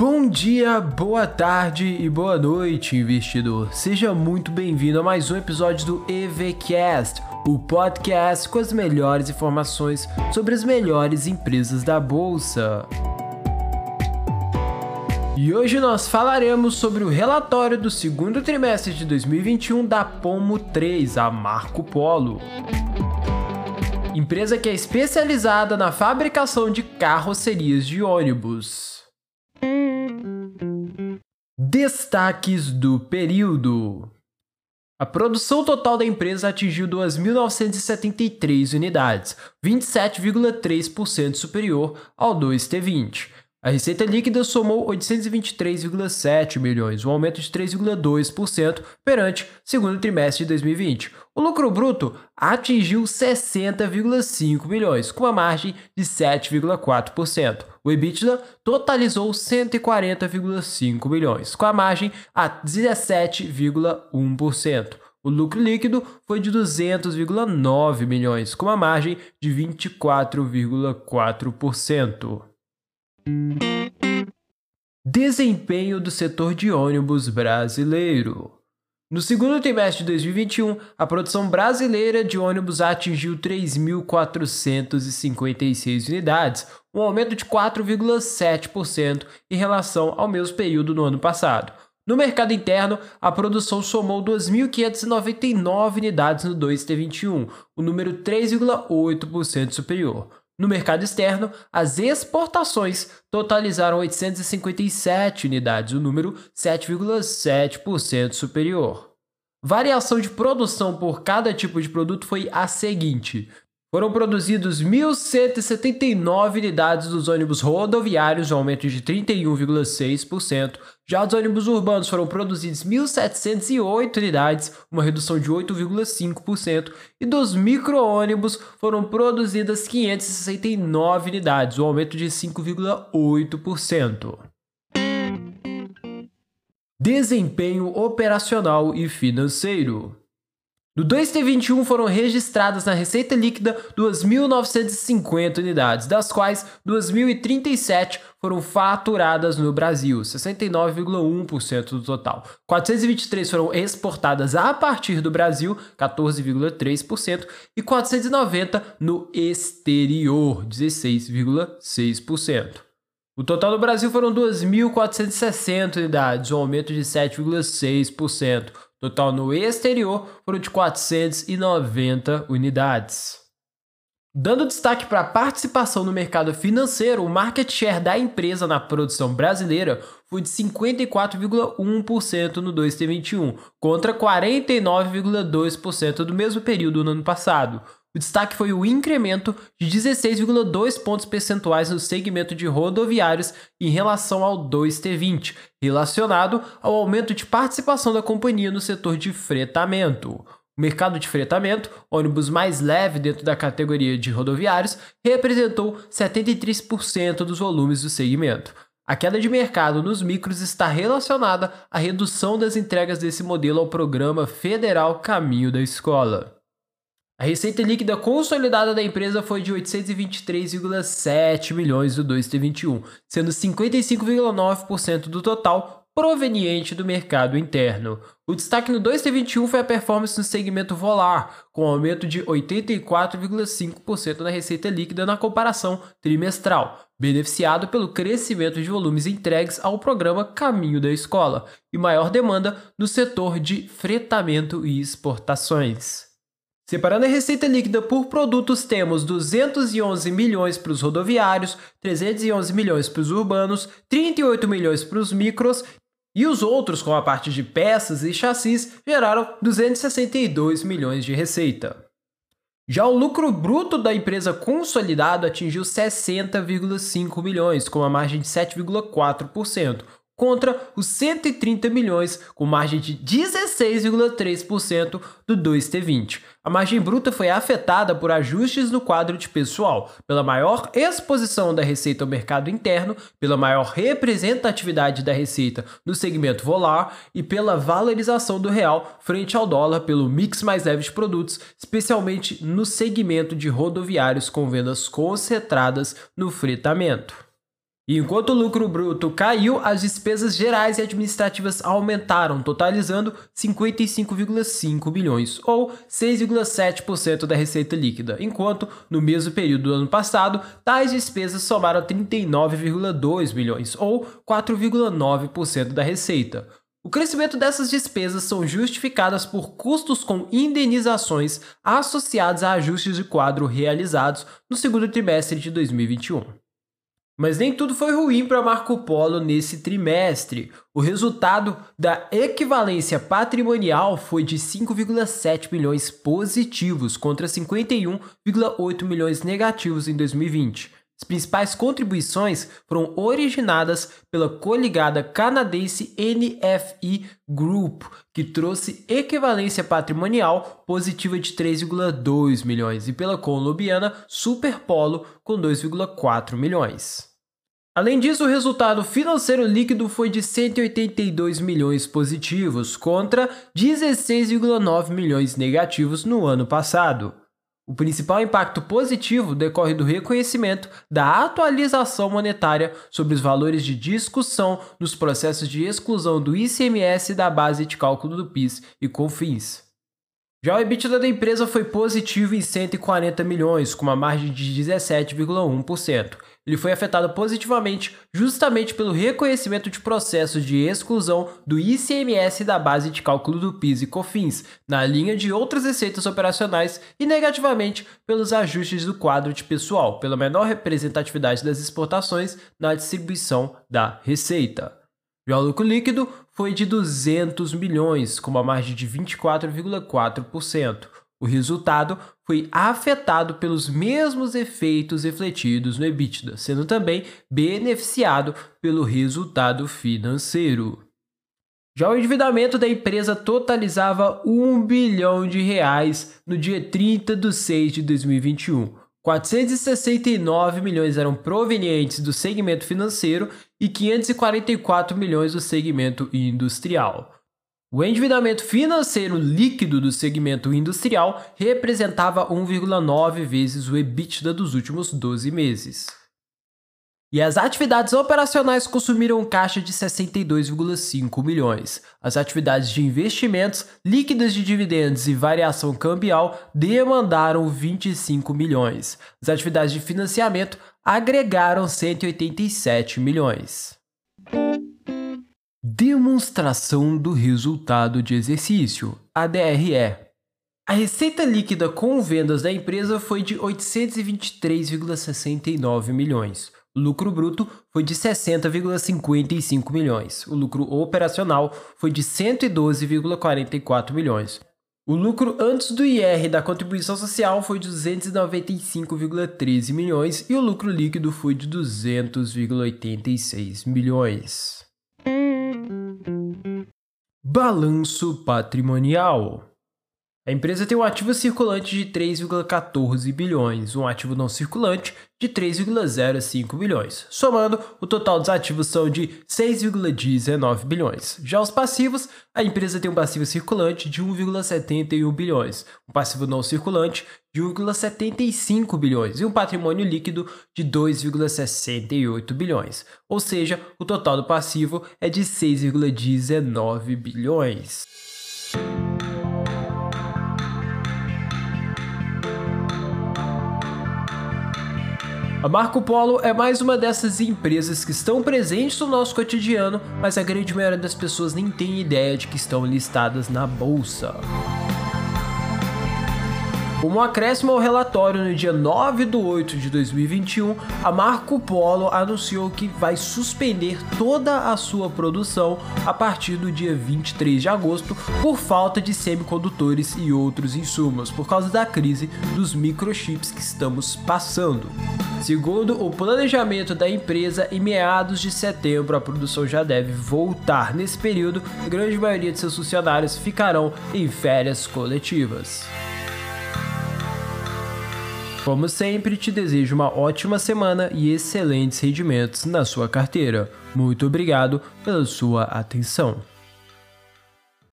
Bom dia, boa tarde e boa noite, investidor. Seja muito bem-vindo a mais um episódio do EVCast, o podcast com as melhores informações sobre as melhores empresas da bolsa. E hoje nós falaremos sobre o relatório do segundo trimestre de 2021 da Pomo 3, a Marco Polo. Empresa que é especializada na fabricação de carrocerias de ônibus. Destaques do período: A produção total da empresa atingiu 2.973 unidades, 27,3% superior ao 2T20. A receita líquida somou 823,7 milhões, um aumento de 3,2% perante segundo trimestre de 2020. O lucro bruto atingiu 60,5 milhões, com uma margem de 7,4%. O EBITDA totalizou 140,5 milhões, com a margem a 17,1%. O lucro líquido foi de 200,9 milhões, com uma margem de 24,4%. Desempenho do setor de ônibus brasileiro. No segundo trimestre de 2021, a produção brasileira de ônibus atingiu 3.456 unidades, um aumento de 4,7% em relação ao mesmo período no ano passado. No mercado interno, a produção somou 2.599 unidades no 2T21, um número 3,8% superior. No mercado externo, as exportações totalizaram 857 unidades, o um número 7,7% superior. Variação de produção por cada tipo de produto foi a seguinte: foram produzidos 1.179 unidades dos ônibus rodoviários, um aumento de 31,6%. Já os ônibus urbanos foram produzidos 1.708 unidades, uma redução de 8,5%. E dos micro-ônibus foram produzidas 569 unidades, um aumento de 5,8%. Desempenho operacional e financeiro. No 2T21 foram registradas na receita líquida 2.950 unidades, das quais 2.037 foram faturadas no Brasil, 69,1% do total. 423 foram exportadas a partir do Brasil, 14,3%, e 490 no exterior, 16,6%. O total do Brasil foram 2.460 unidades, um aumento de 7,6%. Total no exterior foram de 490 unidades. Dando destaque para a participação no mercado financeiro, o market share da empresa na produção brasileira foi de 54,1% no 2T21, contra 49,2% do mesmo período no ano passado. O destaque foi o incremento de 16,2 pontos percentuais no segmento de rodoviários em relação ao 2T20, relacionado ao aumento de participação da companhia no setor de fretamento. O mercado de fretamento, ônibus mais leve dentro da categoria de rodoviários, representou 73% dos volumes do segmento. A queda de mercado nos micros está relacionada à redução das entregas desse modelo ao programa federal Caminho da Escola. A receita líquida consolidada da empresa foi de 823,7 milhões do 2T21, sendo 55,9% do total proveniente do mercado interno. O destaque no 2T21 foi a performance no segmento volar, com aumento de 84,5% na receita líquida na comparação trimestral, beneficiado pelo crescimento de volumes entregues ao programa Caminho da Escola e maior demanda no setor de fretamento e exportações. Separando a receita líquida por produtos, temos 211 milhões para os rodoviários, 311 milhões para os urbanos, 38 milhões para os micros e os outros, com a parte de peças e chassis, geraram 262 milhões de receita. Já o lucro bruto da empresa consolidado atingiu 60,5 milhões, com uma margem de 7,4%, contra os 130 milhões, com margem de 16,3% do 2T20. A margem bruta foi afetada por ajustes no quadro de pessoal, pela maior exposição da receita ao mercado interno, pela maior representatividade da receita no segmento volar e pela valorização do real frente ao dólar pelo mix mais leve de produtos, especialmente no segmento de rodoviários com vendas concentradas no fretamento. Enquanto o lucro bruto caiu, as despesas gerais e administrativas aumentaram, totalizando 55,5 bilhões, ou 6,7% da receita líquida, enquanto, no mesmo período do ano passado, tais despesas somaram 39,2 bilhões, ou 4,9% da receita. O crescimento dessas despesas são justificadas por custos com indenizações associados a ajustes de quadro realizados no segundo trimestre de 2021. Mas nem tudo foi ruim para Marco Polo nesse trimestre. O resultado da equivalência patrimonial foi de 5,7 milhões positivos contra 51,8 milhões negativos em 2020. As principais contribuições foram originadas pela coligada canadense NFI Group, que trouxe equivalência patrimonial positiva de 3,2 milhões, e pela colombiana Superpolo com 2,4 milhões. Além disso, o resultado financeiro líquido foi de 182 milhões positivos contra 16,9 milhões negativos no ano passado. O principal impacto positivo decorre do reconhecimento da atualização monetária sobre os valores de discussão nos processos de exclusão do ICMS da base de cálculo do PIS e COFINS. Já o EBITDA da empresa foi positivo em 140 milhões, com uma margem de 17,1%. Ele foi afetado positivamente justamente pelo reconhecimento de processos de exclusão do ICMS da base de cálculo do PIS e COFINS, na linha de outras receitas operacionais, e negativamente pelos ajustes do quadro de pessoal, pela menor representatividade das exportações na distribuição da receita. Já o lucro líquido foi de 200 milhões, com uma margem de 24,4%. O resultado foi afetado pelos mesmos efeitos refletidos no EBITDA, sendo também beneficiado pelo resultado financeiro. Já o endividamento da empresa totalizava 1 bilhão de reais no dia 30 de 6 de 2021. 469 milhões eram provenientes do segmento financeiro e 544 milhões do segmento industrial. O endividamento financeiro líquido do segmento industrial representava 1,9 vezes o EBITDA dos últimos 12 meses. E as atividades operacionais consumiram caixa de 62,5 milhões. As atividades de investimentos, líquidas de dividendos e variação cambial demandaram 25 milhões. As atividades de financiamento agregaram 187 milhões. Demonstração do resultado de exercício, ADRE. A receita líquida com vendas da empresa foi de 823,69 milhões. O lucro bruto foi de 60,55 milhões. O lucro operacional foi de 112,44 milhões. O lucro antes do IR da contribuição social foi de 295,13 milhões e o lucro líquido foi de 200,86 milhões. Balanço patrimonial. A empresa tem um ativo circulante de 3,14 bilhões, um ativo não circulante de 3,05 bilhões. Somando, o total dos ativos são de 6,19 bilhões. Já os passivos, a empresa tem um passivo circulante de 1,71 bilhões, um passivo não circulante de 1,75 bilhões e um patrimônio líquido de 2,68 bilhões. Ou seja, o total do passivo é de 6,19 bilhões. A Marco Polo é mais uma dessas empresas que estão presentes no nosso cotidiano, mas a grande maioria das pessoas nem tem ideia de que estão listadas na bolsa. Como um acréscimo ao relatório no dia 9 de 8 de 2021, a Marco Polo anunciou que vai suspender toda a sua produção a partir do dia 23 de agosto por falta de semicondutores e outros insumos, por causa da crise dos microchips que estamos passando. Segundo o planejamento da empresa, em meados de setembro a produção já deve voltar. Nesse período, a grande maioria de seus funcionários ficarão em férias coletivas. Como sempre, te desejo uma ótima semana e excelentes rendimentos na sua carteira. Muito obrigado pela sua atenção.